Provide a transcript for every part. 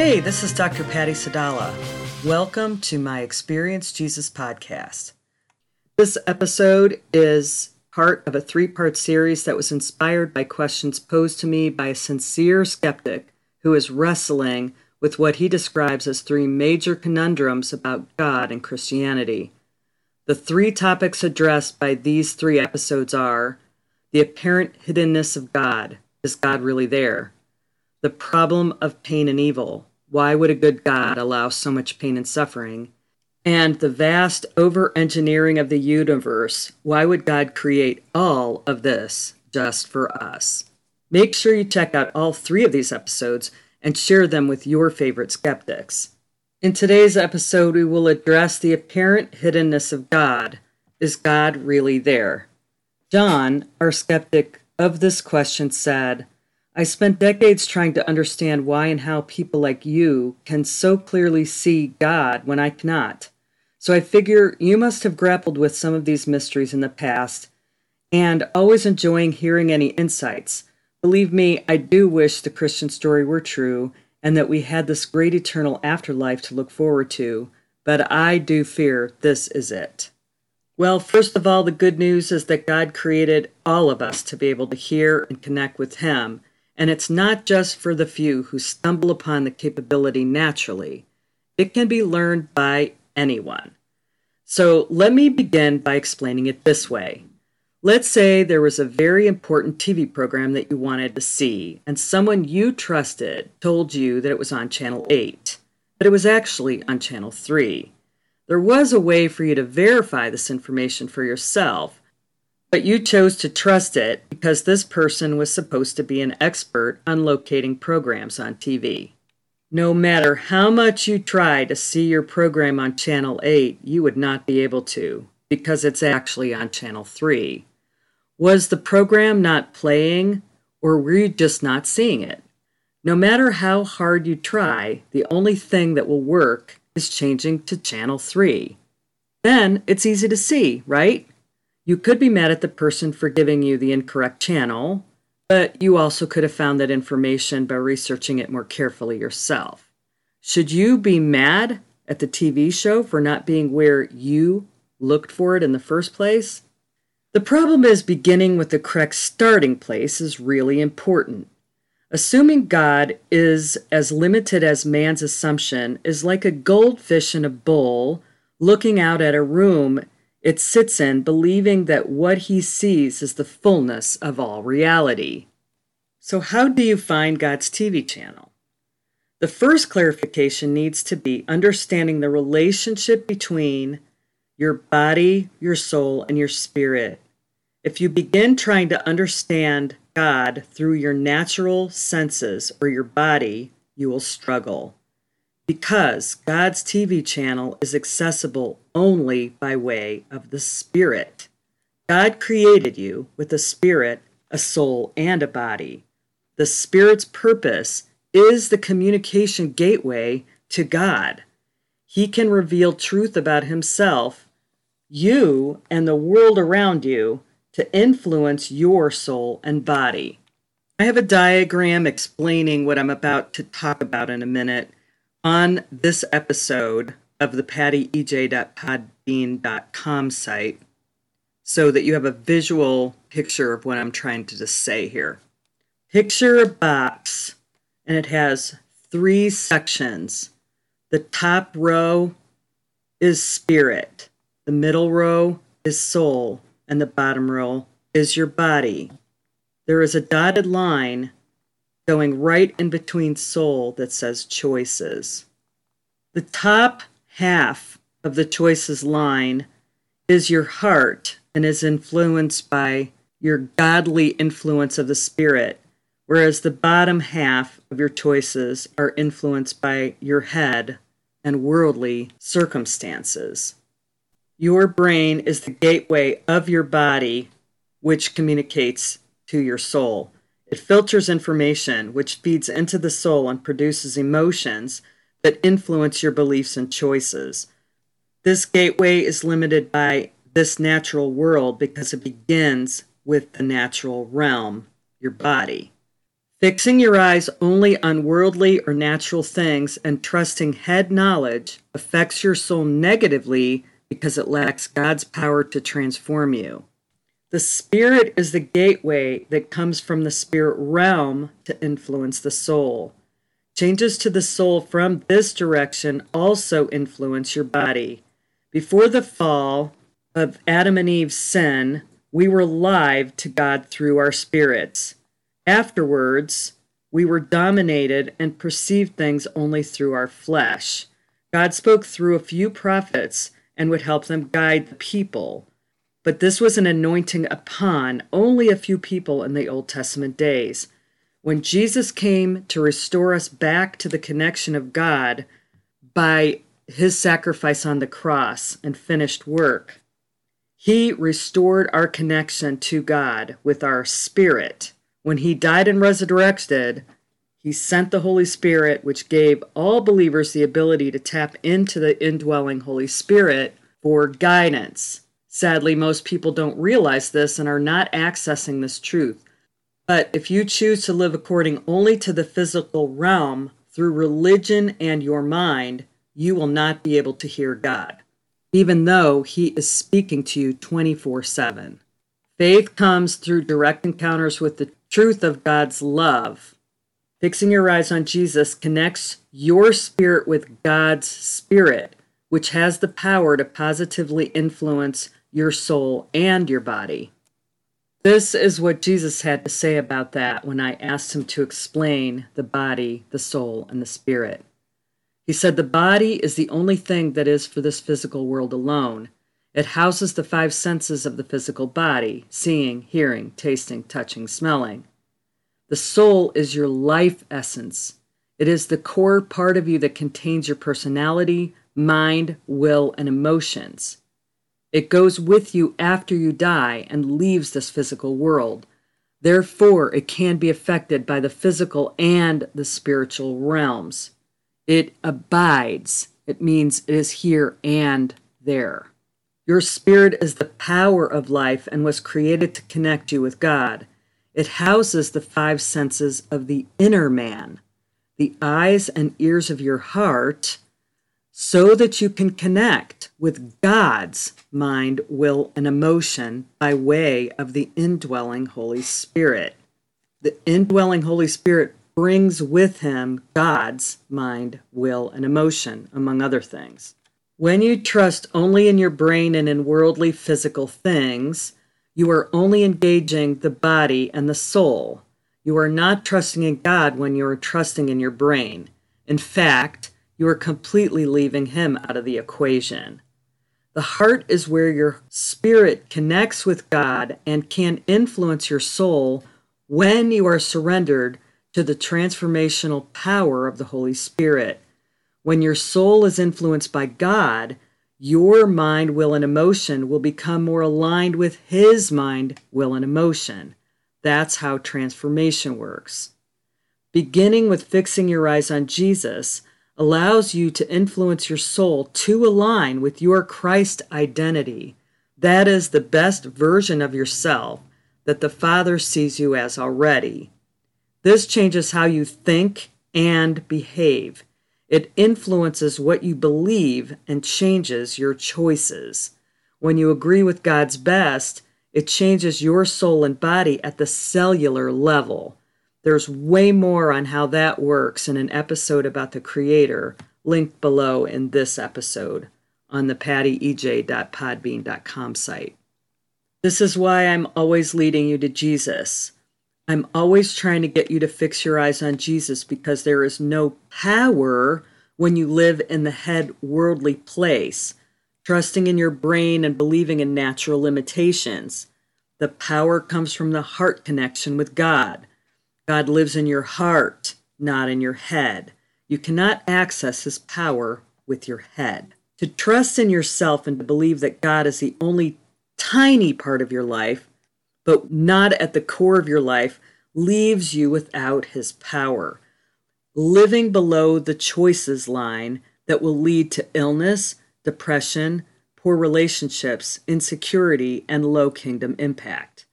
Hey, this is Dr. Patty Sadallah. Welcome to my Experience Jesus podcast. This episode is part of a three part series that was inspired by questions posed to me by a sincere skeptic who is wrestling with what he describes as three major conundrums about God and Christianity. The three topics addressed by these three episodes are the apparent hiddenness of God. Is God really there? The problem of pain and evil. Why would a good God allow so much pain and suffering? And the vast over engineering of the universe. Why would God create all of this just for us? Make sure you check out all three of these episodes and share them with your favorite skeptics. In today's episode, we will address the apparent hiddenness of God. Is God really there? John, our skeptic of this question, said, I spent decades trying to understand why and how people like you can so clearly see God when I cannot. So I figure you must have grappled with some of these mysteries in the past and always enjoying hearing any insights. Believe me, I do wish the Christian story were true and that we had this great eternal afterlife to look forward to, but I do fear this is it. Well, first of all, the good news is that God created all of us to be able to hear and connect with Him, and it's not just for the few who stumble upon the capability naturally. It can be learned by anyone. So let me begin by explaining it this way. Let's say there was a very important TV program that you wanted to see, and someone you trusted told you that it was on Channel 8, but it was actually on Channel 3. There was a way for you to verify this information for yourself, but you chose to trust it because this person was supposed to be an expert on locating programs on TV. No matter how much you try to see your program on Channel 8, you would not be able to because it's actually on Channel 3. Was the program not playing, or were you just not seeing it? No matter how hard you try, the only thing that will work is changing to Channel 3. Then it's easy to see, right? You could be mad at the person for giving you the incorrect channel, but you also could have found that information by researching it more carefully yourself. Should you be mad at the TV show for not being where you looked for it in the first place? The problem is beginning with the correct starting place is really important. Assuming God is as limited as man's assumption is like a goldfish in a bowl looking out at a room it sits in, believing that what he sees is the fullness of all reality. So, how do you find God's TV channel? The first clarification needs to be understanding the relationship between your body, your soul, and your spirit. If you begin trying to understand God through your natural senses or your body, you will struggle. Because God's TV channel is accessible only by way of the Spirit. God created you with a spirit, a soul, and a body. The Spirit's purpose is the communication gateway to God. He can reveal truth about Himself, you, and the world around you to influence your soul and body. I have a diagram explaining what I'm about to talk about in a minute on this episode of the pattyej.podbean.com site so that you have a visual picture of what I'm trying to just say here. Picture a box and it has three sections. The top row is spirit, the middle row is soul, and the bottom row is your body. There is a dotted line going right in between soul that says choices. The top half of the choices line is your heart and is influenced by your godly influence of the spirit, whereas the bottom half of your choices are influenced by your head and worldly circumstances. Your brain is the gateway of your body, which communicates to your soul. It filters information, which feeds into the soul and produces emotions that influence your beliefs and choices. This gateway is limited by this natural world because it begins with the natural realm, your body. Fixing your eyes only on worldly or natural things and trusting head knowledge affects your soul negatively because it lacks God's power to transform you. The spirit is the gateway that comes from the spirit realm to influence the soul. Changes to the soul from this direction also influence your body. Before the fall of Adam and Eve's sin, we were alive to God through our spirits. Afterwards, we were dominated and perceived things only through our flesh. God spoke through a few prophets and would help them guide the people. But this was an anointing upon only a few people in the Old Testament days. When Jesus came to restore us back to the connection of God by his sacrifice on the cross and finished work, he restored our connection to God with our spirit. When he died and resurrected, he sent the Holy Spirit, which gave all believers the ability to tap into the indwelling Holy Spirit for guidance. Sadly, most people don't realize this and are not accessing this truth. But if you choose to live according only to the physical realm through religion and your mind, you will not be able to hear God, even though He is speaking to you 24 7. Faith comes through direct encounters with the truth of God's love. Fixing your eyes on Jesus connects your spirit with God's spirit, which has the power to positively influence your soul, and your body. This is what Jesus had to say about that when I asked him to explain the body, the soul, and the spirit. He said the body is the only thing that is for this physical world alone. It houses the five senses of the physical body seeing, hearing, tasting, touching, smelling. The soul is your life essence. It is the core part of you that contains your personality, mind, will, and emotions. It goes with you after you die and leaves this physical world. Therefore, it can be affected by the physical and the spiritual realms. It abides. It means it is here and there. Your spirit is the power of life and was created to connect you with God. It houses the five senses of the inner man, the eyes and ears of your heart, so that you can connect with God's mind, will, and emotion by way of the indwelling Holy Spirit. The indwelling Holy Spirit brings with him God's mind, will, and emotion, among other things. When you trust only in your brain and in worldly physical things, you are only engaging the body and the soul. You are not trusting in God when you are trusting in your brain. In fact, you are completely leaving him out of the equation. The heart is where your spirit connects with God and can influence your soul when you are surrendered to the transformational power of the Holy Spirit. When your soul is influenced by God, your mind, will, and emotion will become more aligned with His mind, will, and emotion. That's how transformation works. Beginning with fixing your eyes on Jesus, allows you to influence your soul to align with your Christ identity. That is the best version of yourself that the Father sees you as already. This changes how you think and behave. It influences what you believe and changes your choices. When you agree with God's best, it changes your soul and body at the cellular level. There's way more on how that works in an episode about the Creator, linked below in this episode on the pattyej.podbean.com site. This is why I'm always leading you to Jesus. I'm always trying to get you to fix your eyes on Jesus because there is no power when you live in the head worldly place, trusting in your brain and believing in natural limitations. The power comes from the heart connection with God. God lives in your heart, not in your head. You cannot access his power with your head. To trust in yourself and to believe that God is the only tiny part of your life, but not at the core of your life, leaves you without his power. Living below the choices line that will lead to illness, depression, poor relationships, insecurity, and low kingdom impact.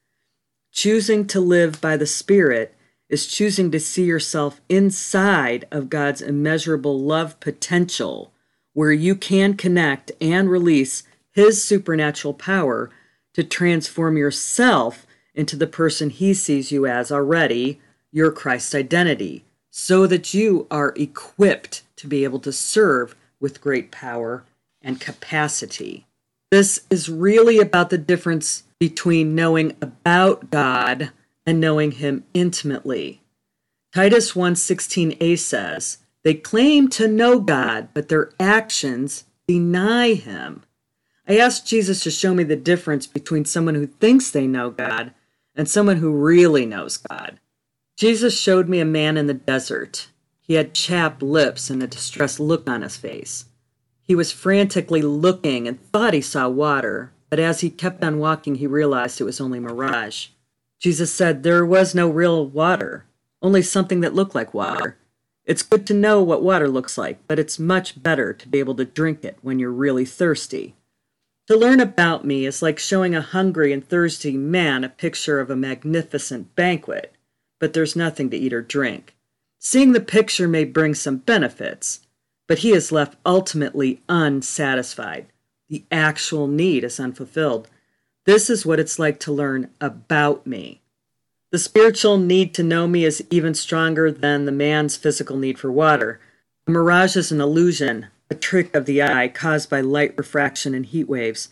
Choosing to live by the Spirit is choosing to see yourself inside of God's immeasurable love potential, where you can connect and release His supernatural power to transform yourself into the person He sees you as already, your Christ identity, so that you are equipped to be able to serve with great power and capacity. This is really about the difference between knowing about God and knowing him intimately. Titus 1:16a says, "They claim to know God, but their actions deny him." I asked Jesus to show me the difference between someone who thinks they know God and someone who really knows God. Jesus showed me a man in the desert. He had chapped lips and a distressed look on his face. He was frantically looking and thought he saw water, but as he kept on walking, he realized it was only mirage. Jesus said there was no real water, only something that looked like water. It's good to know what water looks like, but it's much better to be able to drink it when you're really thirsty. To learn about me is like showing a hungry and thirsty man a picture of a magnificent banquet, but there's nothing to eat or drink. Seeing the picture may bring some benefits, but he is left ultimately unsatisfied. The actual need is unfulfilled. This is what it's like to learn about me. The spiritual need to know me is even stronger than the man's physical need for water. A mirage is an illusion, a trick of the eye caused by light refraction and heat waves.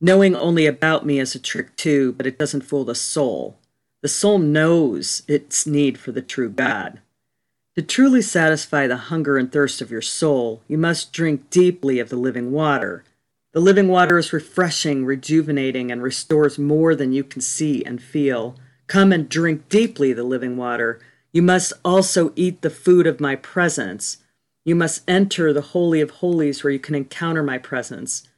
Knowing only about me is a trick too, but it doesn't fool the soul. The soul knows its need for the true God. To truly satisfy the hunger and thirst of your soul, you must drink deeply of the living water. The living water is refreshing, rejuvenating, and restores more than you can see and feel. Come and drink deeply the living water. You must also eat the food of my presence. You must enter the Holy of Holies where you can encounter my presence.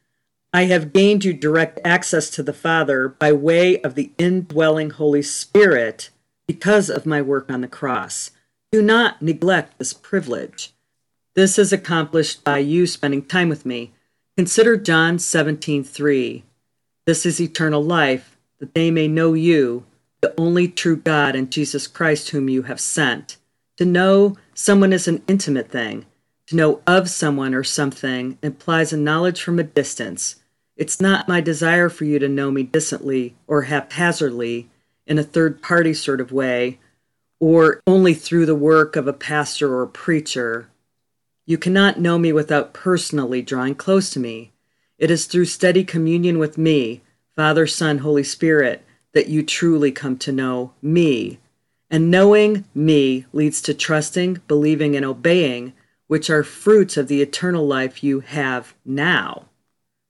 I have gained you direct access to the Father by way of the indwelling Holy Spirit because of my work on the cross. Do not neglect this privilege. This is accomplished by you spending time with me Consider John 17:3. This is eternal life, that they may know you, the only true God and Jesus Christ whom you have sent. To know someone is an intimate thing. To know of someone or something implies a knowledge from a distance. It's not my desire for you to know me distantly or haphazardly in a third party sort of way, or only through the work of a pastor or a preacher you cannot know me without personally drawing close to me. It is through steady communion with me, Father, Son, Holy Spirit, that you truly come to know me. And knowing me leads to trusting, believing, and obeying, which are fruits of the eternal life you have now.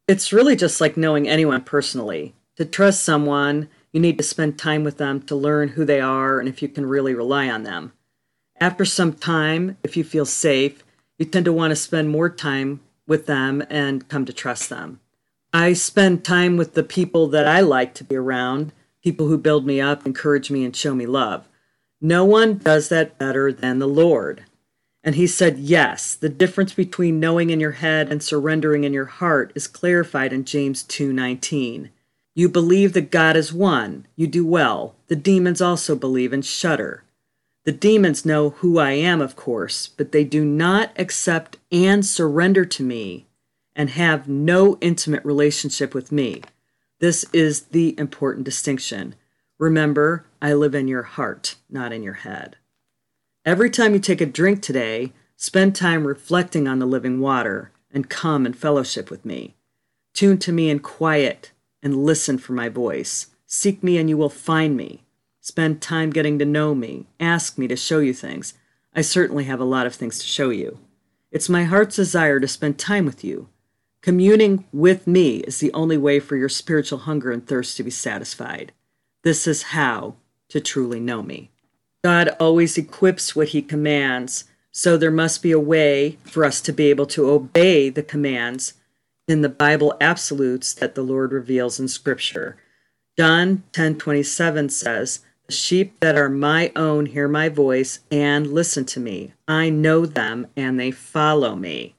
It's really just like knowing anyone personally. To trust someone, you need to spend time with them to learn who they are and if you can really rely on them. After some time, if you feel safe, you tend to want to spend more time with them and come to trust them. I spend time with the people that I like to be around, people who build me up, encourage me, and show me love. No one does that better than the Lord. And he said, Yes, the difference between knowing in your head and surrendering in your heart is clarified in James 2:19. You believe that God is one. You do well. The demons also believe and shudder. The demons know who I am, of course, but they do not accept and surrender to me and have no intimate relationship with me. This is the important distinction. Remember, I live in your heart, not in your head. Every time you take a drink today, spend time reflecting on the living water and come and fellowship with me. Tune to me in quiet and listen for my voice. Seek me and you will find me. Spend time getting to know me. Ask me to show you things. I certainly have a lot of things to show you. It's my heart's desire to spend time with you. Communing with me is the only way for your spiritual hunger and thirst to be satisfied. This is how to truly know me. God always equips what he commands, so there must be a way for us to be able to obey the commands in the Bible absolutes that the Lord reveals in Scripture. John 10:27 says, sheep that are my own hear my voice and listen to me. I know them and they follow me.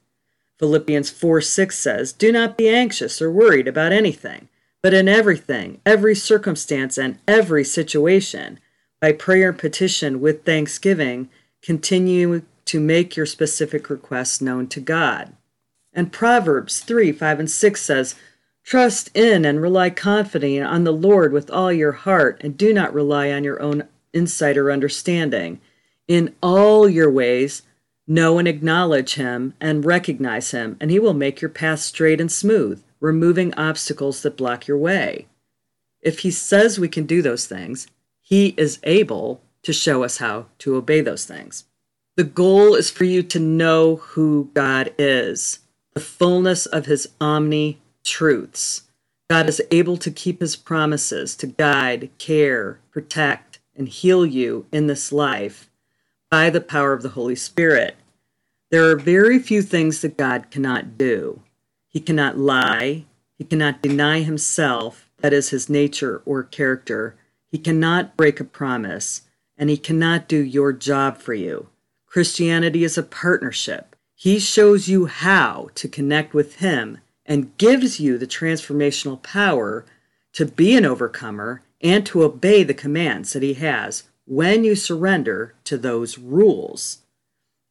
Philippians 4 6 says, Do not be anxious or worried about anything, but in everything, every circumstance, and every situation, By prayer and petition with thanksgiving, continue to make your specific requests known to God. And Proverbs 3 5 and 6 says, Trust in and rely confidently on the Lord with all your heart, and do not rely on your own insight or understanding. In all your ways, know and acknowledge Him and recognize Him, and He will make your path straight and smooth, removing obstacles that block your way. If He says we can do those things, He is able to show us how to obey those things. The goal is for you to know who God is, the fullness of His omni truths. God is able to keep his promises to guide, care, protect, and heal you in this life by the power of the Holy Spirit. There are very few things that God cannot do. He cannot lie, he cannot deny himself, that is his nature or character. He cannot break a promise, and he cannot do your job for you. Christianity is a partnership. He shows you how to connect with him and gives you the transformational power to be an overcomer and to obey the commands that he has when you surrender to those rules.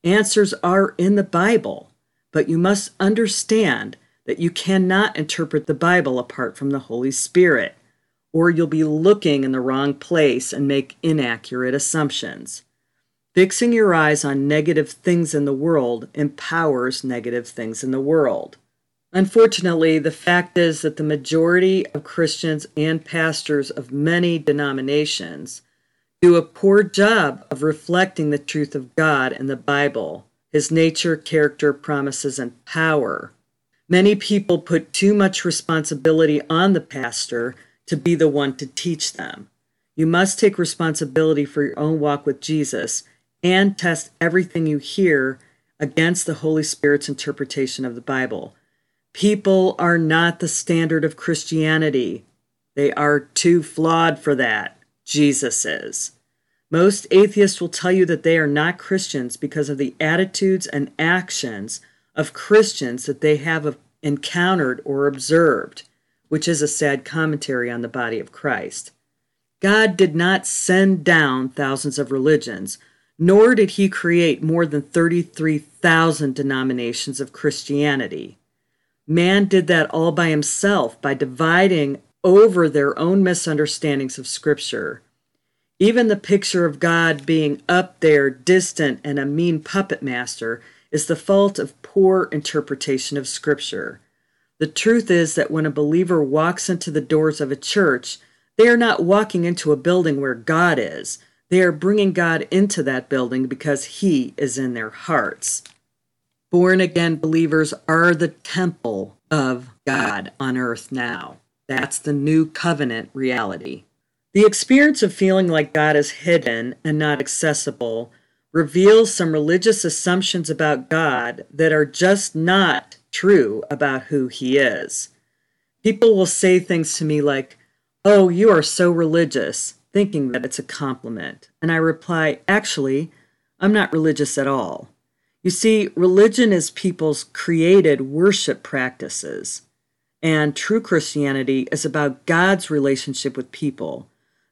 Answers are in the Bible, but you must understand that you cannot interpret the Bible apart from the Holy Spirit, or you'll be looking in the wrong place and make inaccurate assumptions. Fixing your eyes on negative things in the world empowers negative things in the world. Unfortunately, the fact is that the majority of Christians and pastors of many denominations do a poor job of reflecting the truth of God and the Bible, His nature, character, promises, and power. Many people put too much responsibility on the pastor to be the one to teach them. You must take responsibility for your own walk with Jesus and test everything you hear against the Holy Spirit's interpretation of the Bible. People are not the standard of Christianity. They are too flawed for that. Jesus is. Most atheists will tell you that they are not Christians because of the attitudes and actions of Christians that they have encountered or observed, which is a sad commentary on the body of Christ. God did not send down thousands of religions, nor did he create more than 33,000 denominations of Christianity. Man did that all by himself by dividing over their own misunderstandings of Scripture. Even the picture of God being up there, distant, and a mean puppet master is the fault of poor interpretation of Scripture. The truth is that when a believer walks into the doors of a church, they are not walking into a building where God is. They are bringing God into that building because He is in their hearts born again believers are the temple of God on earth now. That's the new covenant reality. The experience of feeling like God is hidden and not accessible reveals some religious assumptions about God that are just not true about who He is. People will say things to me like, Oh, you are so religious, thinking that it's a compliment. And I reply, Actually, I'm not religious at all. You see, religion is people's created worship practices, and true Christianity is about God's relationship with people.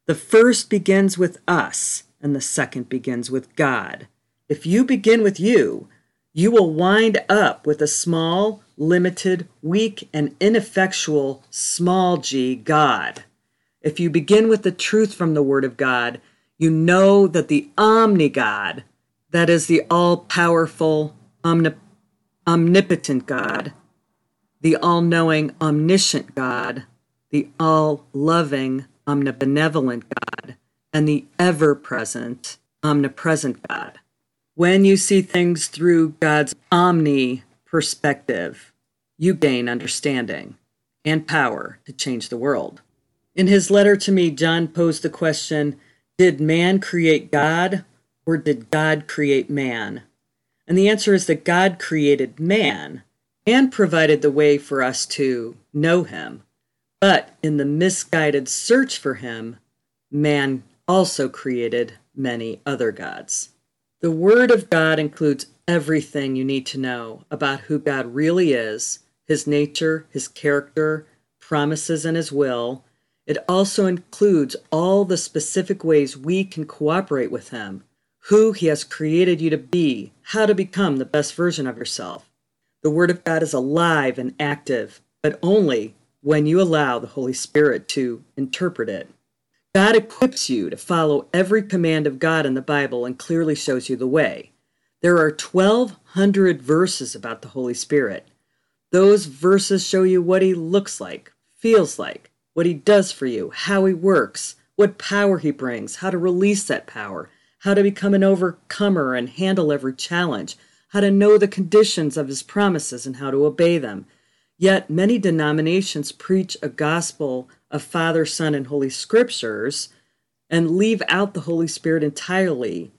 The first begins with us, and the second begins with God. If you begin with you, you will wind up with a small, limited, weak, and ineffectual small g God. If you begin with the truth from the Word of God, you know that the Omni God, that is the all powerful, omnip- omnipotent God, the all knowing, omniscient God, the all loving, omnibenevolent God, and the ever present, omnipresent God. When you see things through God's omni perspective, you gain understanding and power to change the world. In his letter to me, John posed the question Did man create God or did God create man? And the answer is that God created man and provided the way for us to know him. But in the misguided search for him, man also created many other gods. The Word of God includes everything you need to know about who God really is, his nature, his character, promises, and his will. It also includes all the specific ways we can cooperate with Him, who He has created you to be, how to become the best version of yourself. The Word of God is alive and active, but only when you allow the Holy Spirit to interpret it. God equips you to follow every command of God in the Bible and clearly shows you the way. There are 1,200 verses about the Holy Spirit. Those verses show you what He looks like, feels like, what He does for you, how He works, what power He brings, how to release that power, how to become an overcomer and handle every challenge, how to know the conditions of His promises and how to obey them. Yet many denominations preach a gospel of Father, Son, and Holy Scriptures and leave out the Holy Spirit entirely.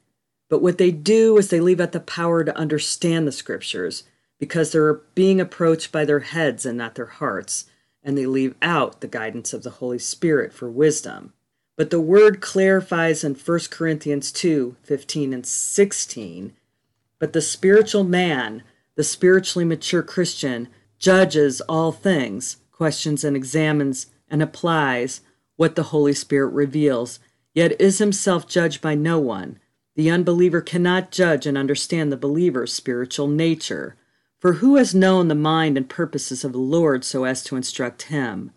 But what they do is they leave out the power to understand the Scriptures because they're being approached by their heads and not their hearts, and they leave out the guidance of the Holy Spirit for wisdom. But the word clarifies in 1 Corinthians 2 15 and 16. But the spiritual man, the spiritually mature Christian, judges all things, questions and examines and applies what the Holy Spirit reveals, yet is himself judged by no one. The unbeliever cannot judge and understand the believer's spiritual nature. For who has known the mind and purposes of the Lord so as to instruct him?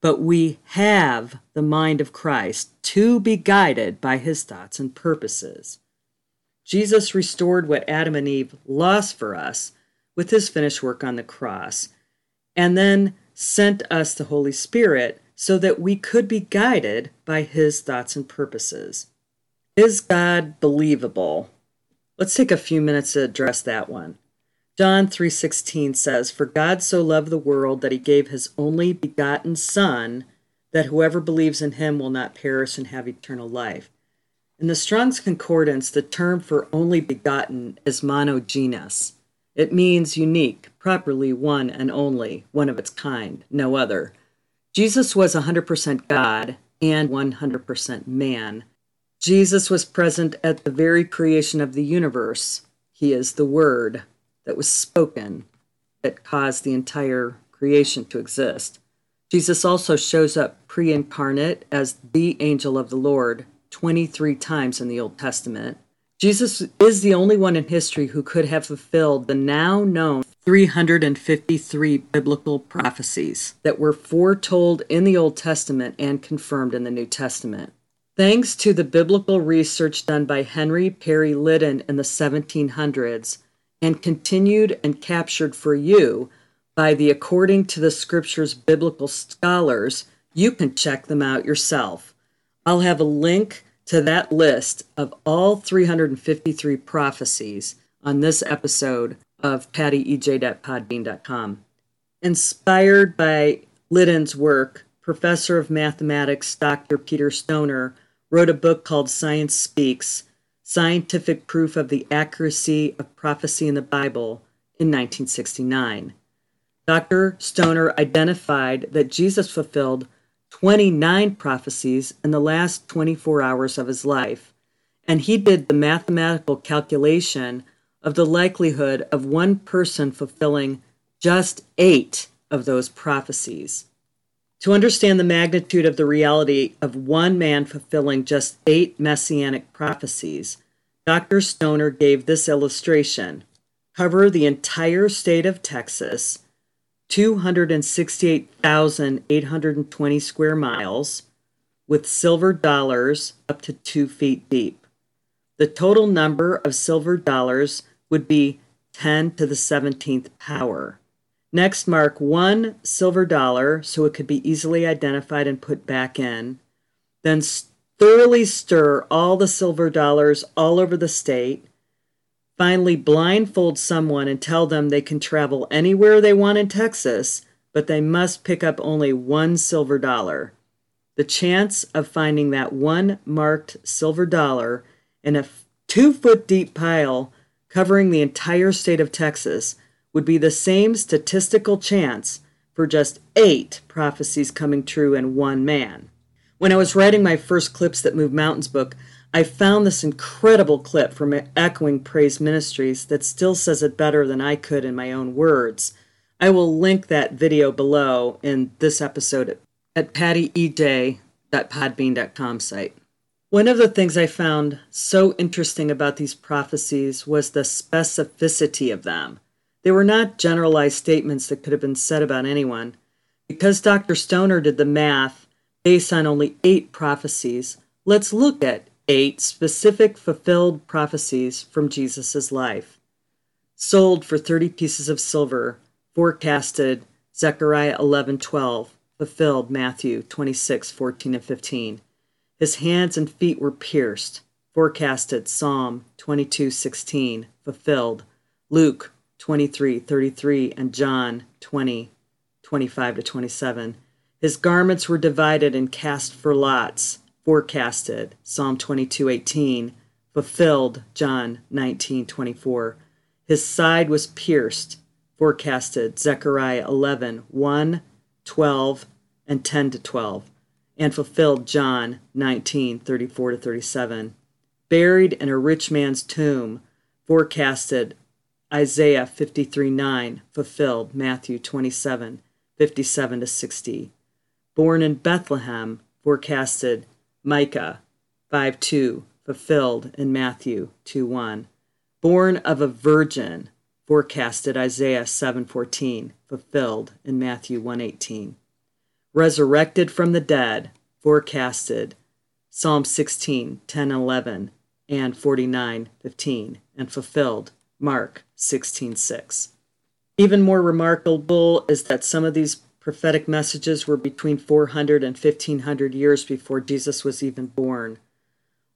But we have the mind of Christ to be guided by his thoughts and purposes. Jesus restored what Adam and Eve lost for us with his finished work on the cross, and then sent us the Holy Spirit so that we could be guided by his thoughts and purposes. Is God believable? Let's take a few minutes to address that one. John 3:16 says, "For God so loved the world that he gave his only begotten son, that whoever believes in him will not perish and have eternal life." In the Strong's Concordance, the term for only begotten is monogenes. It means unique, properly one and only, one of its kind, no other. Jesus was 100% God and 100% man. Jesus was present at the very creation of the universe. He is the Word that was spoken that caused the entire creation to exist. Jesus also shows up pre incarnate as the angel of the Lord 23 times in the Old Testament. Jesus is the only one in history who could have fulfilled the now known 353 biblical prophecies that were foretold in the Old Testament and confirmed in the New Testament. Thanks to the biblical research done by Henry Parry Liddon in the 1700s and continued and captured for you by the According to the Scriptures biblical scholars, you can check them out yourself. I'll have a link to that list of all 353 prophecies on this episode of pattyej.podbean.com. Inspired by Liddon's work, professor of mathematics Dr. Peter Stoner wrote a book called Science Speaks Scientific Proof of the Accuracy of Prophecy in the Bible in 1969. Dr. Stoner identified that Jesus fulfilled 29 prophecies in the last 24 hours of his life, and he did the mathematical calculation of the likelihood of one person fulfilling just eight of those prophecies. To understand the magnitude of the reality of one man fulfilling just eight messianic prophecies, Dr. Stoner gave this illustration cover the entire state of Texas 268,820 square miles with silver dollars up to two feet deep. The total number of silver dollars would be 10 to the 17th power. Next, mark one silver dollar so it could be easily identified and put back in. Then thoroughly stir all the silver dollars all over the state Finally, blindfold someone and tell them they can travel anywhere they want in Texas, but they must pick up only one silver dollar. The chance of finding that one marked silver dollar in a two foot deep pile covering the entire state of Texas would be the same statistical chance for just eight prophecies coming true in one man. When I was writing my first Clips That Move Mountains book, I found this incredible clip from Echoing Praise Ministries that still says it better than I could in my own words. I will link that video below in this episode at pattyej.podbean.com site. One of the things I found so interesting about these prophecies was the specificity of them. They were not generalized statements that could have been said about anyone. Because Dr. Stoner did the math based on only eight prophecies, let's look at eight specific fulfilled prophecies from Jesus' life. Sold for 30 pieces of silver, forecasted Zechariah 11:12, fulfilled Matthew 26:14 and 15. His hands and feet were pierced, forecasted Psalm 22:16, fulfilled Luke 23:33 and John 20:25 to 27. His garments were divided and cast for lots, forecasted Psalm 22:18, fulfilled John 19:24. His side was pierced, forecasted Zechariah 11, 1, 12, and 10 to 12 and fulfilled John 19 34 to 37. Buried in a rich man's tomb, forecasted Isaiah 53 9, fulfilled. Matthew 27 57 to 60. Born in Bethlehem, forecasted. Micah 5 2, fulfilled in Matthew 2 1. Born of a virgin, forecasted. Isaiah 7:14, fulfilled in Matthew 1:18 resurrected from the dead, forecasted. Psalm 16, 10, 11, and 49, 15, and fulfilled. Mark 16, 6. Even more remarkable is that some of these prophetic messages were between 400 and 1500 years before Jesus was even born.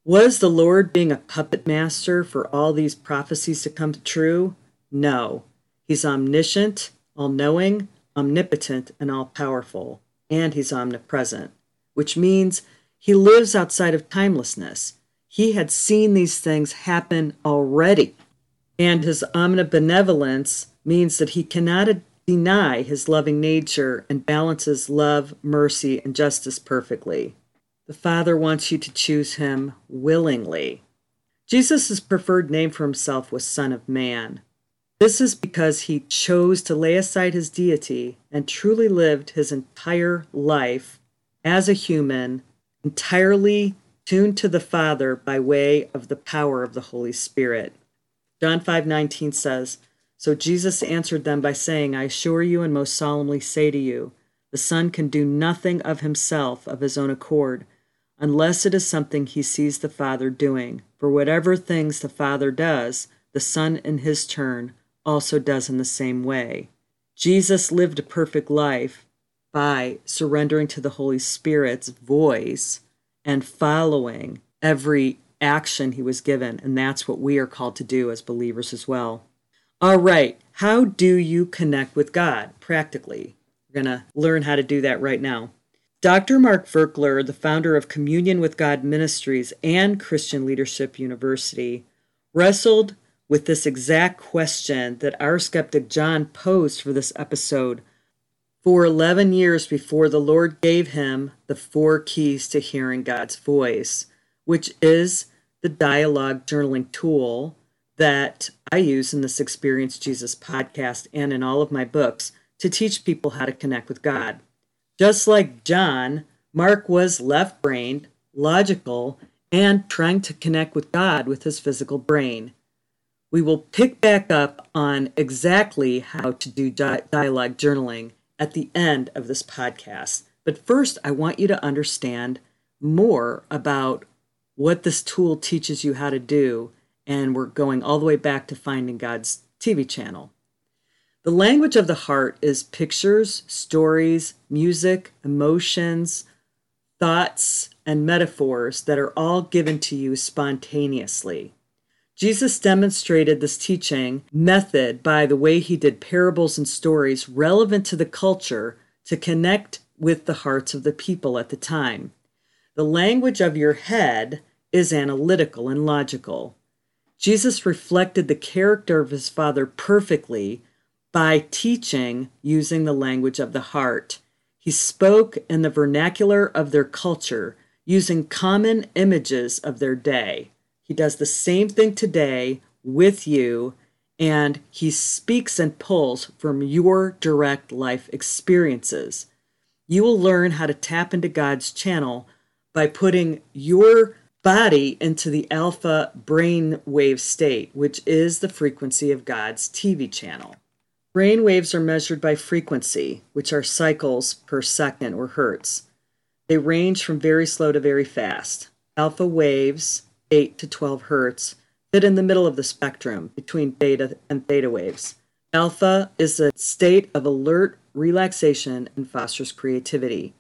Was the Lord being a puppet master for all these prophecies to come true? No. He's omniscient, all knowing, omnipotent, and all powerful and he's omnipresent, which means he lives outside of timelessness. He had seen these things happen already. And his omnibenevolence means that he cannot deny his loving nature and balances love, mercy, and justice perfectly. The Father wants you to choose him willingly. Jesus' preferred name for himself was Son of Man. This is because he chose to lay aside his deity and truly lived his entire life as a human, entirely tuned to the Father by way of the power of the Holy Spirit. John 5:19 says, "So Jesus answered them by saying, I assure you and most solemnly say to you, the Son can do nothing of himself of his own accord, unless it is something he sees the Father doing. For whatever things the Father does, the Son in his turn also does in the same way. Jesus lived a perfect life by surrendering to the Holy Spirit's voice and following every action he was given. And that's what we are called to do as believers as well. All right, how do you connect with God practically? We're going to learn how to do that right now. Dr. Mark Virkler, the founder of Communion with God Ministries and Christian Leadership University, wrestled with this exact question that our skeptic John posed for this episode for 11 years before the Lord gave him the four keys to hearing God's voice, which is the dialogue journaling tool that I use in this Experience Jesus podcast and in all of my books to teach people how to connect with God. Just like John, Mark was left brained, logical, and trying to connect with God with his physical brain. We will pick back up on exactly how to do di- dialogue journaling at the end of this podcast. But first, I want you to understand more about what this tool teaches you how to do. And we're going all the way back to Finding God's TV channel. The language of the heart is pictures, stories, music, emotions, thoughts, and metaphors that are all given to you spontaneously. Jesus demonstrated this teaching method by the way he did parables and stories relevant to the culture to connect with the hearts of the people at the time. The language of your head is analytical and logical. Jesus reflected the character of his Father perfectly by teaching using the language of the heart. He spoke in the vernacular of their culture, using common images of their day. He does the same thing today with you, and he speaks and pulls from your direct life experiences. You will learn how to tap into God's channel by putting your body into the alpha brainwave state, which is the frequency of God's TV channel. Brain waves are measured by frequency, which are cycles per second or hertz. They range from very slow to very fast. Alpha waves, 8 to 12 hertz, fit in the middle of the spectrum between beta and theta waves. Alpha is a state of alert relaxation and fosters creativity.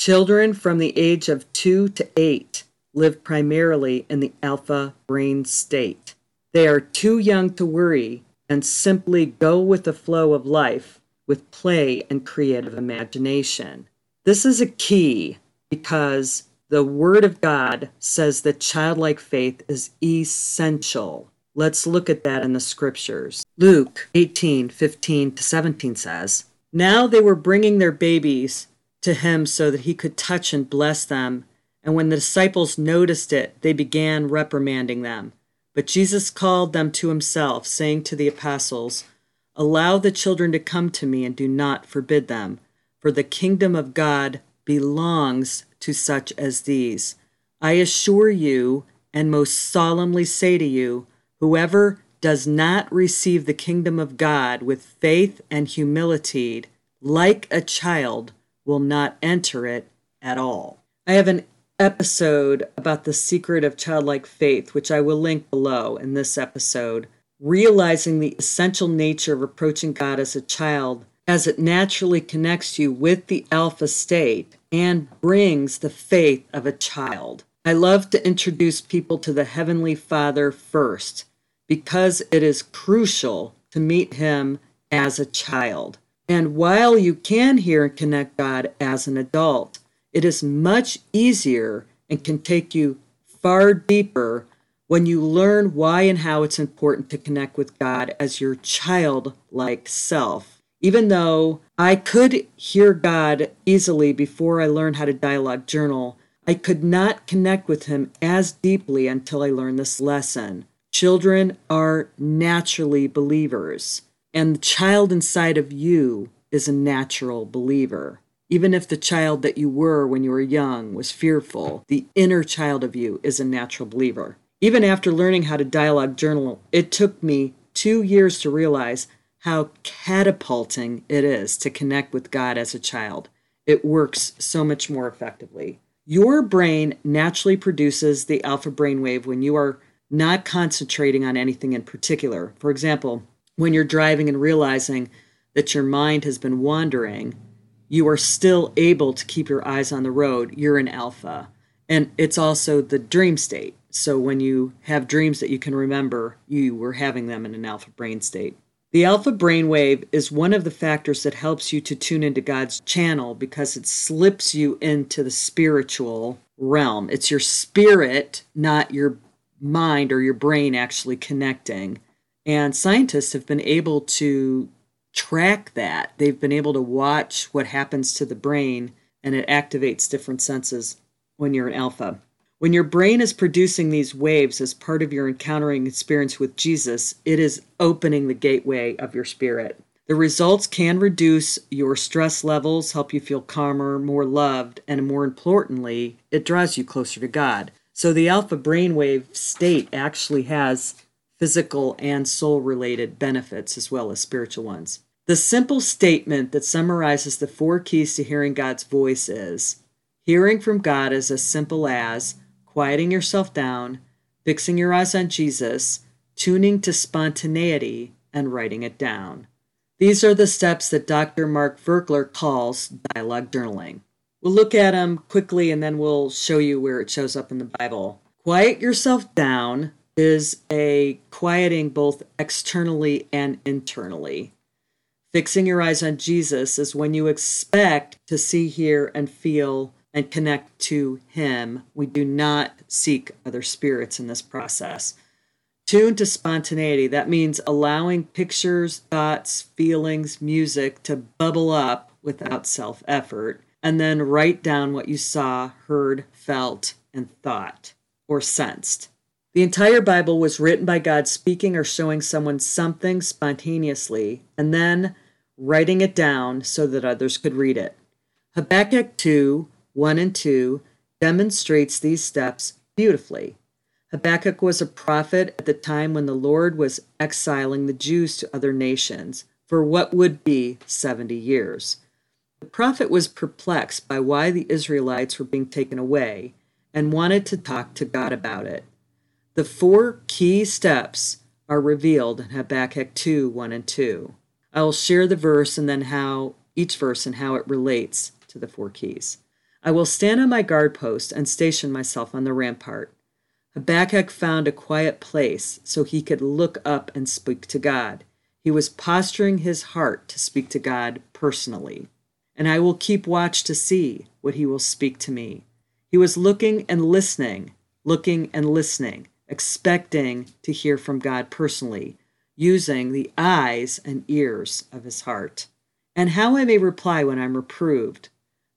Children from the age of 2 to 8 live primarily in the alpha brain state. They are too young to worry and simply go with the flow of life with play and creative imagination. This is a key because the Word of God says that childlike faith is essential. Let's look at that in the scriptures. Luke 18 15 to 17 says, Now they were bringing their babies to him so that he could touch and bless them. And when the disciples noticed it, they began reprimanding them. But Jesus called them to himself, saying to the apostles, Allow the children to come to me and do not forbid them, for the kingdom of God belongs to such as these. I assure you, and most solemnly say to you, whoever does not receive the kingdom of God with faith and humility, like a child, will not enter it at all. I have an episode about the secret of childlike faith, which I will link below in this episode, realizing the essential nature of approaching God as a child as it naturally connects you with the alpha state and brings the faith of a child. I love to introduce people to the Heavenly Father first because it is crucial to meet Him as a child. And while you can hear and connect God as an adult, it is much easier and can take you far deeper when you learn why and how it's important to connect with God as your childlike self. Even though I could hear God easily before I learned how to dialogue journal, I could not connect with Him as deeply until I learned this lesson. Children are naturally believers, and the child inside of you is a natural believer. Even if the child that you were when you were young was fearful, the inner child of you is a natural believer. Even after learning how to dialogue journal, it took me two years to realize how catapulting it is to connect with God as a child. It works so much more effectively. Your brain naturally produces the alpha brainwave when you are not concentrating on anything in particular. For example, when you're driving and realizing that your mind has been wandering, you are still able to keep your eyes on the road. You're in alpha. And it's also the dream state. So when you have dreams that you can remember, you were having them in an alpha brain state. The alpha brainwave is one of the factors that helps you to tune into God's channel because it slips you into the spiritual realm. It's your spirit, not your mind or your brain actually connecting. And scientists have been able to track that. They've been able to watch what happens to the brain and it activates different senses when you're in alpha. When your brain is producing these waves as part of your encountering experience with Jesus, it is opening the gateway of your spirit. The results can reduce your stress levels, help you feel calmer, more loved, and more importantly, it draws you closer to God. So the alpha brainwave state actually has physical and soul related benefits as well as spiritual ones. The simple statement that summarizes the four keys to hearing God's voice is hearing from God is as simple as quieting yourself down, fixing your eyes on Jesus, tuning to spontaneity, and writing it down. These are the steps that Dr. Mark Virkler calls dialogue journaling. We'll look at them quickly and then we'll show you where it shows up in the Bible. Quiet yourself down is a quieting both externally and internally. Fixing your eyes on Jesus is when you expect to see, hear, and feel and connect to Him. We do not seek other spirits in this process. Tune to spontaneity. That means allowing pictures, thoughts, feelings, music to bubble up without self effort. And then write down what you saw, heard, felt, and thought or sensed. The entire Bible was written by God speaking or showing someone something spontaneously and then writing it down so that others could read it. Habakkuk 2 1 and 2 demonstrates these steps beautifully. Habakkuk was a prophet at the time when the Lord was exiling the Jews to other nations for what would be 70 years. The prophet was perplexed by why the Israelites were being taken away and wanted to talk to God about it. The four key steps are revealed in Habakkuk 2 1 and 2. I will share the verse and then how each verse and how it relates to the four keys. I will stand on my guard post and station myself on the rampart. Habakkuk found a quiet place so he could look up and speak to God. He was posturing his heart to speak to God personally. And I will keep watch to see what he will speak to me. He was looking and listening, looking and listening, expecting to hear from God personally, using the eyes and ears of his heart. And how I may reply when I'm reproved.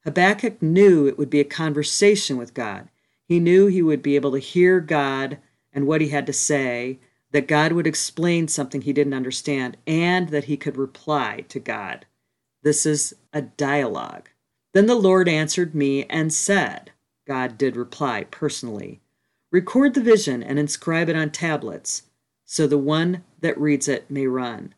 Habakkuk knew it would be a conversation with God. He knew he would be able to hear God and what he had to say that God would explain something he didn't understand, and that he could reply to God. This is a dialogue. Then the Lord answered me and said, God did reply personally, Record the vision and inscribe it on tablets, so the one that reads it may run.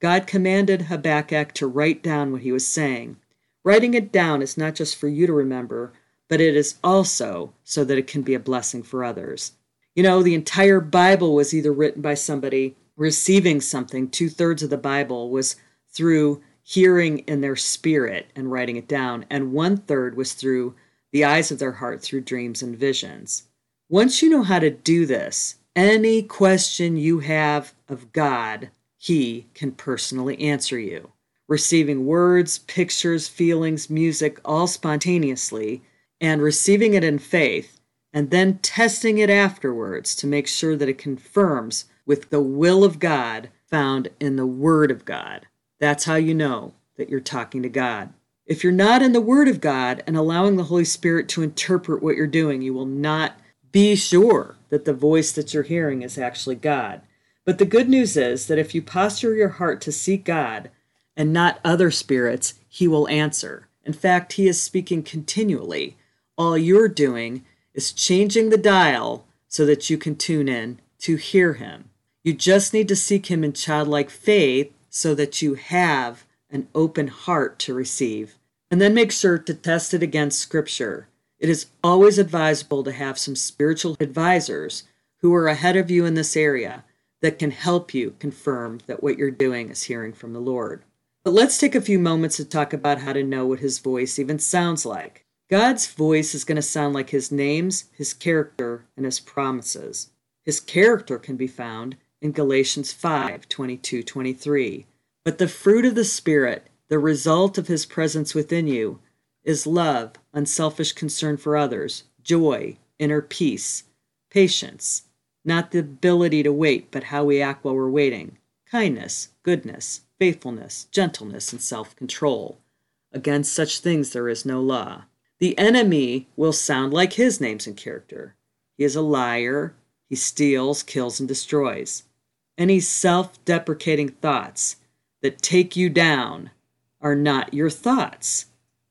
God commanded Habakkuk to write down what he was saying. Writing it down is not just for you to remember, but it is also so that it can be a blessing for others. You know, the entire Bible was either written by somebody receiving something, two thirds of the Bible was through hearing in their spirit and writing it down, and one third was through the eyes of their heart through dreams and visions. Once you know how to do this, any question you have of God, He can personally answer you. Receiving words, pictures, feelings, music all spontaneously, and receiving it in faith and then testing it afterwards to make sure that it confirms with the will of God found in the Word of God. That's how you know that you're talking to God. If you're not in the Word of God and allowing the Holy Spirit to interpret what you're doing, you will not be sure that the voice that you're hearing is actually God. But the good news is that if you posture your heart to seek God and not other spirits, He will answer. In fact, He is speaking continually. All you're doing is changing the dial so that you can tune in to hear him. You just need to seek him in childlike faith so that you have an open heart to receive. And then make sure to test it against scripture. It is always advisable to have some spiritual advisors who are ahead of you in this area that can help you confirm that what you're doing is hearing from the Lord. But let's take a few moments to talk about how to know what his voice even sounds like. God's voice is going to sound like his names, his character, and his promises. His character can be found in Galatians 5 22 23. But the fruit of the Spirit, the result of his presence within you, is love, unselfish concern for others, joy, inner peace, patience, not the ability to wait, but how we act while we're waiting, kindness, goodness, faithfulness, gentleness, and self control. Against such things there is no law. The enemy will sound like his names and character. He is a liar, he steals, kills, and destroys. Any self deprecating thoughts that take you down are not your thoughts,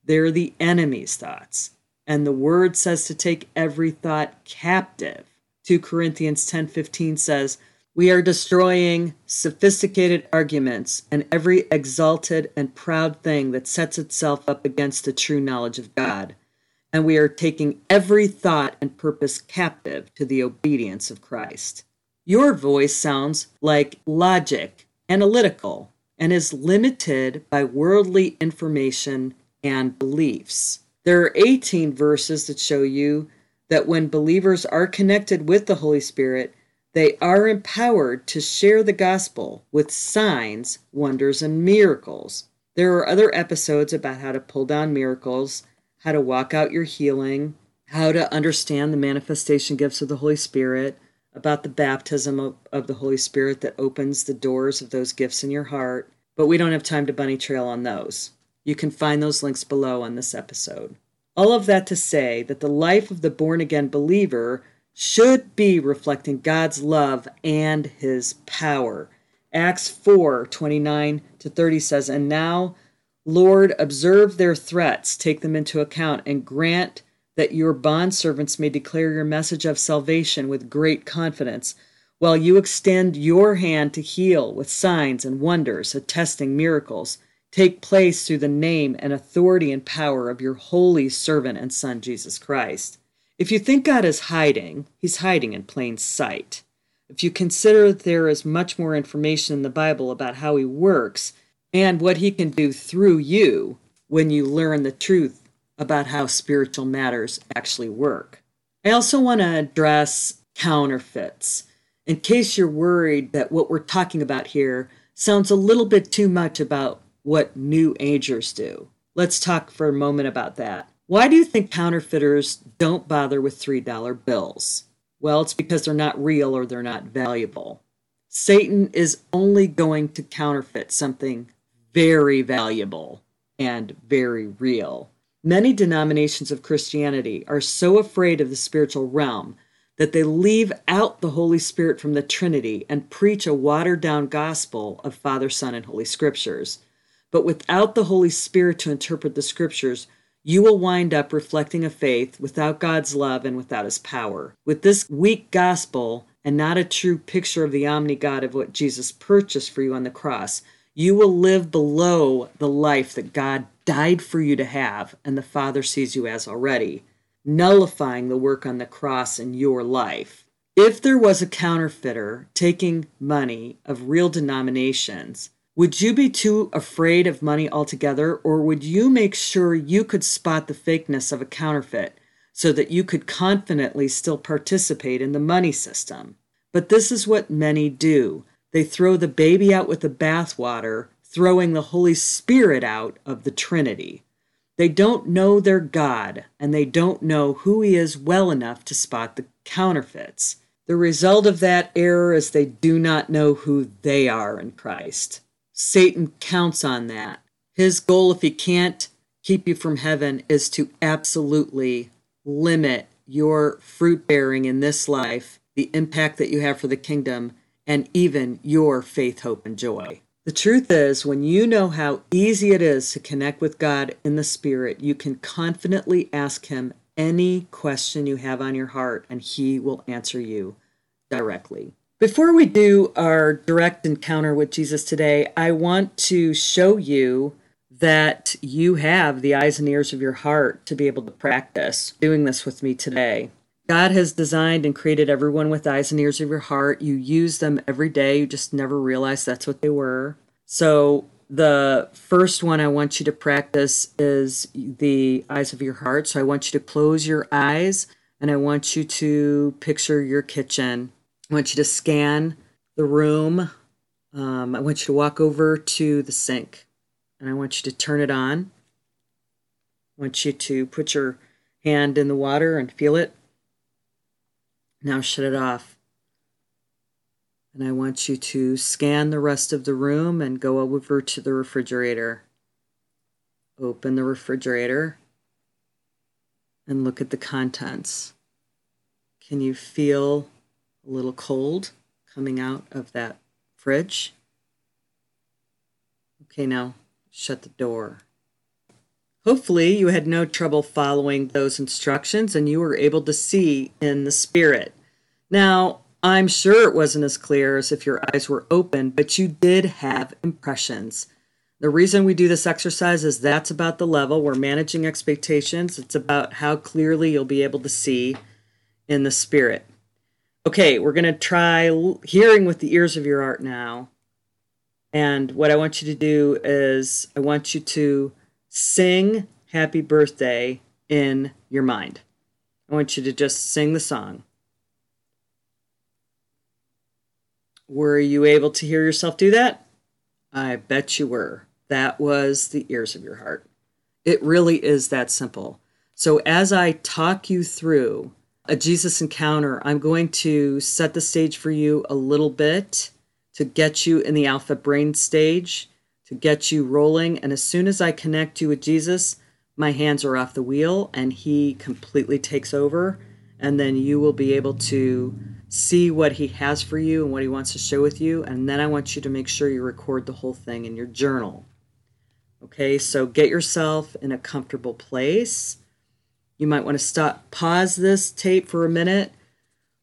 they're the enemy's thoughts. And the word says to take every thought captive. 2 Corinthians 10:15 says, "We are destroying sophisticated arguments and every exalted and proud thing that sets itself up against the true knowledge of God." and we are taking every thought and purpose captive to the obedience of Christ. Your voice sounds like logic, analytical, and is limited by worldly information and beliefs. There are 18 verses that show you that when believers are connected with the Holy Spirit, they are empowered to share the gospel with signs, wonders, and miracles. There are other episodes about how to pull down miracles how to walk out your healing, how to understand the manifestation gifts of the Holy Spirit, about the baptism of, of the Holy Spirit that opens the doors of those gifts in your heart. But we don't have time to bunny trail on those. You can find those links below on this episode. All of that to say that the life of the born again believer should be reflecting God's love and his power. Acts 4 29 to 30 says, And now Lord, observe their threats, take them into account, and grant that your bondservants may declare your message of salvation with great confidence, while you extend your hand to heal with signs and wonders, attesting miracles take place through the name and authority and power of your holy servant and Son, Jesus Christ. If you think God is hiding, he's hiding in plain sight. If you consider there is much more information in the Bible about how he works and what he can do through you when you learn the truth about how spiritual matters actually work. I also want to address counterfeits. In case you're worried that what we're talking about here sounds a little bit too much about what New Agers do. Let's talk for a moment about that. Why do you think counterfeiters don't bother with $3 bills? Well, it's because they're not real or they're not valuable. Satan is only going to counterfeit something very valuable and very real. Many denominations of Christianity are so afraid of the spiritual realm that they leave out the Holy Spirit from the Trinity and preach a watered down gospel of Father, Son, and Holy Scriptures. But without the Holy Spirit to interpret the scriptures, you will wind up reflecting a faith without God's love and without his power. With this weak gospel and not a true picture of the omni God of what Jesus purchased for you on the cross, you will live below the life that God died for you to have and the Father sees you as already, nullifying the work on the cross in your life. If there was a counterfeiter taking money of real denominations, would you be too afraid of money altogether, or would you make sure you could spot the fakeness of a counterfeit so that you could confidently still participate in the money system? But this is what many do. They throw the baby out with the bathwater, throwing the Holy Spirit out of the Trinity. They don't know their God, and they don't know who He is well enough to spot the counterfeits. The result of that error is they do not know who they are in Christ. Satan counts on that. His goal, if he can't keep you from heaven, is to absolutely limit your fruit bearing in this life, the impact that you have for the kingdom, and even your faith, hope, and joy. The truth is, when you know how easy it is to connect with God in the Spirit, you can confidently ask Him any question you have on your heart, and He will answer you directly. Before we do our direct encounter with Jesus today, I want to show you that you have the eyes and ears of your heart to be able to practice doing this with me today. God has designed and created everyone with eyes and ears of your heart. You use them every day, you just never realize that's what they were. So, the first one I want you to practice is the eyes of your heart. So, I want you to close your eyes and I want you to picture your kitchen I want you to scan the room. Um, I want you to walk over to the sink and I want you to turn it on. I want you to put your hand in the water and feel it. Now shut it off. And I want you to scan the rest of the room and go over to the refrigerator. Open the refrigerator and look at the contents. Can you feel a little cold coming out of that fridge. Okay, now shut the door. Hopefully, you had no trouble following those instructions and you were able to see in the spirit. Now, I'm sure it wasn't as clear as if your eyes were open, but you did have impressions. The reason we do this exercise is that's about the level. We're managing expectations. It's about how clearly you'll be able to see in the spirit. Okay, we're going to try hearing with the ears of your heart now. And what I want you to do is I want you to sing happy birthday in your mind. I want you to just sing the song. Were you able to hear yourself do that? I bet you were. That was the ears of your heart. It really is that simple. So as I talk you through a Jesus encounter, I'm going to set the stage for you a little bit to get you in the alpha brain stage, to get you rolling. And as soon as I connect you with Jesus, my hands are off the wheel and he completely takes over. And then you will be able to see what he has for you and what he wants to show with you. And then I want you to make sure you record the whole thing in your journal. Okay, so get yourself in a comfortable place. You might want to stop, pause this tape for a minute,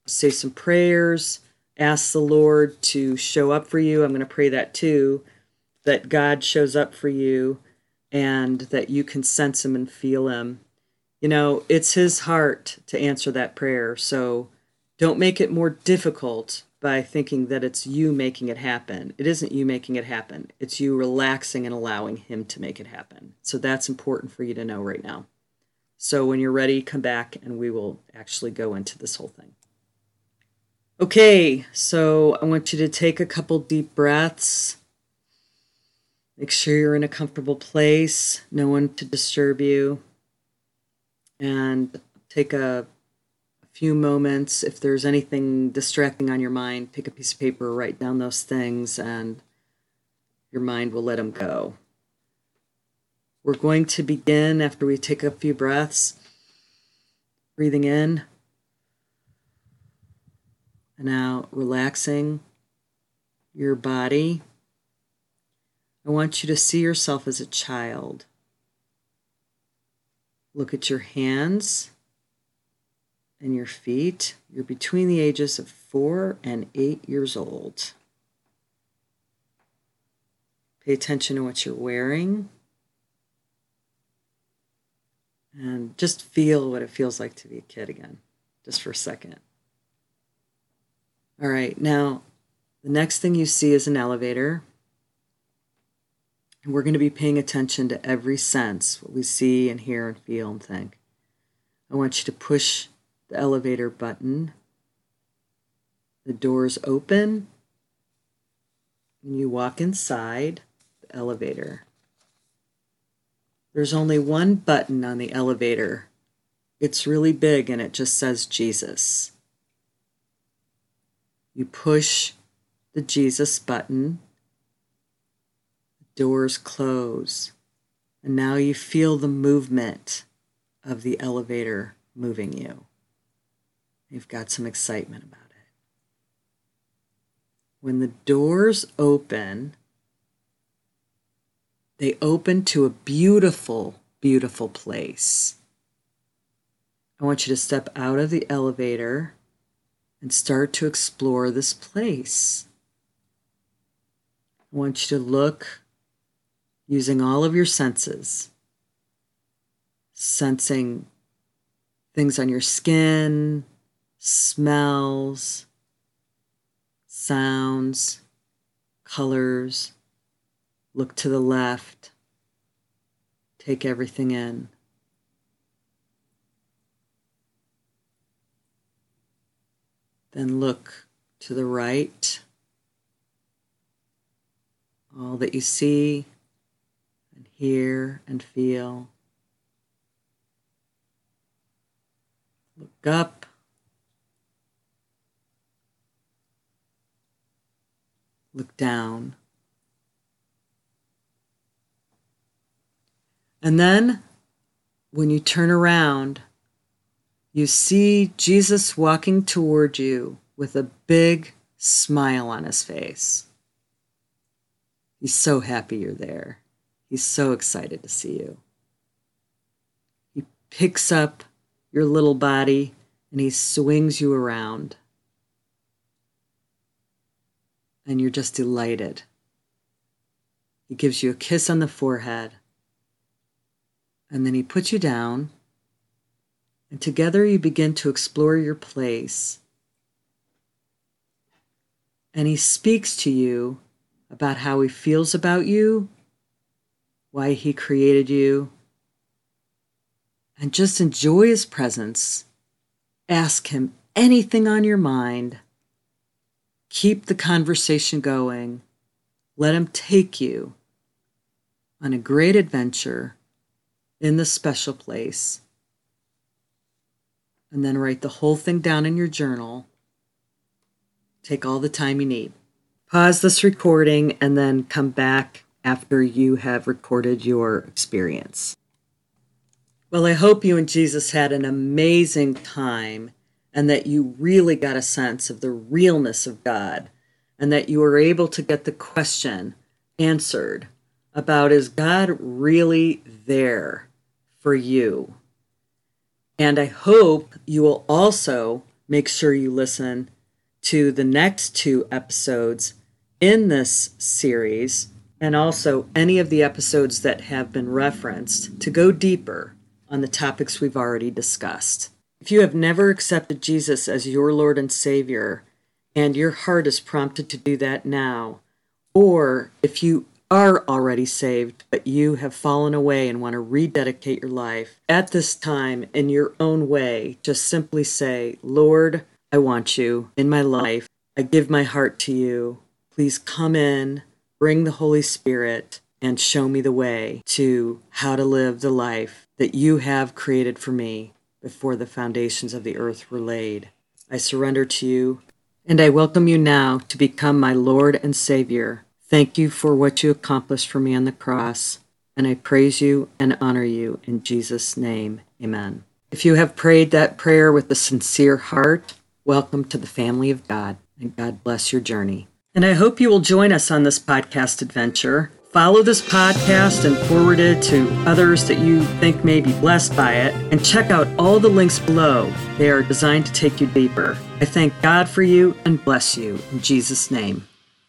say some prayers, ask the Lord to show up for you. I'm going to pray that too, that God shows up for you and that you can sense Him and feel Him. You know, it's His heart to answer that prayer. So don't make it more difficult by thinking that it's you making it happen. It isn't you making it happen, it's you relaxing and allowing Him to make it happen. So that's important for you to know right now. So when you're ready, come back and we will actually go into this whole thing. Okay, so I want you to take a couple deep breaths. Make sure you're in a comfortable place, no one to disturb you. And take a few moments. If there's anything distracting on your mind, pick a piece of paper, write down those things, and your mind will let them go. We're going to begin after we take a few breaths, breathing in and out, relaxing your body. I want you to see yourself as a child. Look at your hands and your feet. You're between the ages of four and eight years old. Pay attention to what you're wearing. And just feel what it feels like to be a kid again, just for a second. All right, now the next thing you see is an elevator. And we're going to be paying attention to every sense, what we see and hear and feel and think. I want you to push the elevator button. The doors open, and you walk inside the elevator. There's only one button on the elevator. It's really big and it just says Jesus. You push the Jesus button, the doors close, and now you feel the movement of the elevator moving you. You've got some excitement about it. When the doors open, they open to a beautiful, beautiful place. I want you to step out of the elevator and start to explore this place. I want you to look using all of your senses, sensing things on your skin, smells, sounds, colors. Look to the left. Take everything in. Then look to the right. All that you see and hear and feel. Look up. Look down. And then when you turn around, you see Jesus walking toward you with a big smile on his face. He's so happy you're there. He's so excited to see you. He picks up your little body and he swings you around. and you're just delighted. He gives you a kiss on the forehead, and then he puts you down, and together you begin to explore your place. And he speaks to you about how he feels about you, why he created you, and just enjoy his presence. Ask him anything on your mind Keep the conversation going. Let him take you on a great adventure in the special place. And then write the whole thing down in your journal. Take all the time you need. Pause this recording and then come back after you have recorded your experience. Well, I hope you and Jesus had an amazing time and that you really got a sense of the realness of God and that you were able to get the question answered about is God really there for you? And I hope you will also make sure you listen to the next two episodes in this series and also any of the episodes that have been referenced to go deeper on the topics we've already discussed. If you have never accepted Jesus as your Lord and Savior, and your heart is prompted to do that now, or if you are already saved, but you have fallen away and want to rededicate your life, at this time, in your own way, just simply say, Lord, I want you in my life. I give my heart to you. Please come in, bring the Holy Spirit, and show me the way to how to live the life that you have created for me before the foundations of the earth were laid. I surrender to you, and I welcome you now to become my Lord and Savior. Thank you for what you accomplished for me on the cross, and I praise you and honor you in Jesus' name. Amen. If you have prayed that prayer with a sincere heart, welcome to the family of God, and God bless your journey. And I hope you will join us on this podcast adventure. Follow this podcast and forward it to others that you think may be blessed by it. And check out all the links below. They are designed to take you deeper. I thank God for you and bless you in Jesus' name.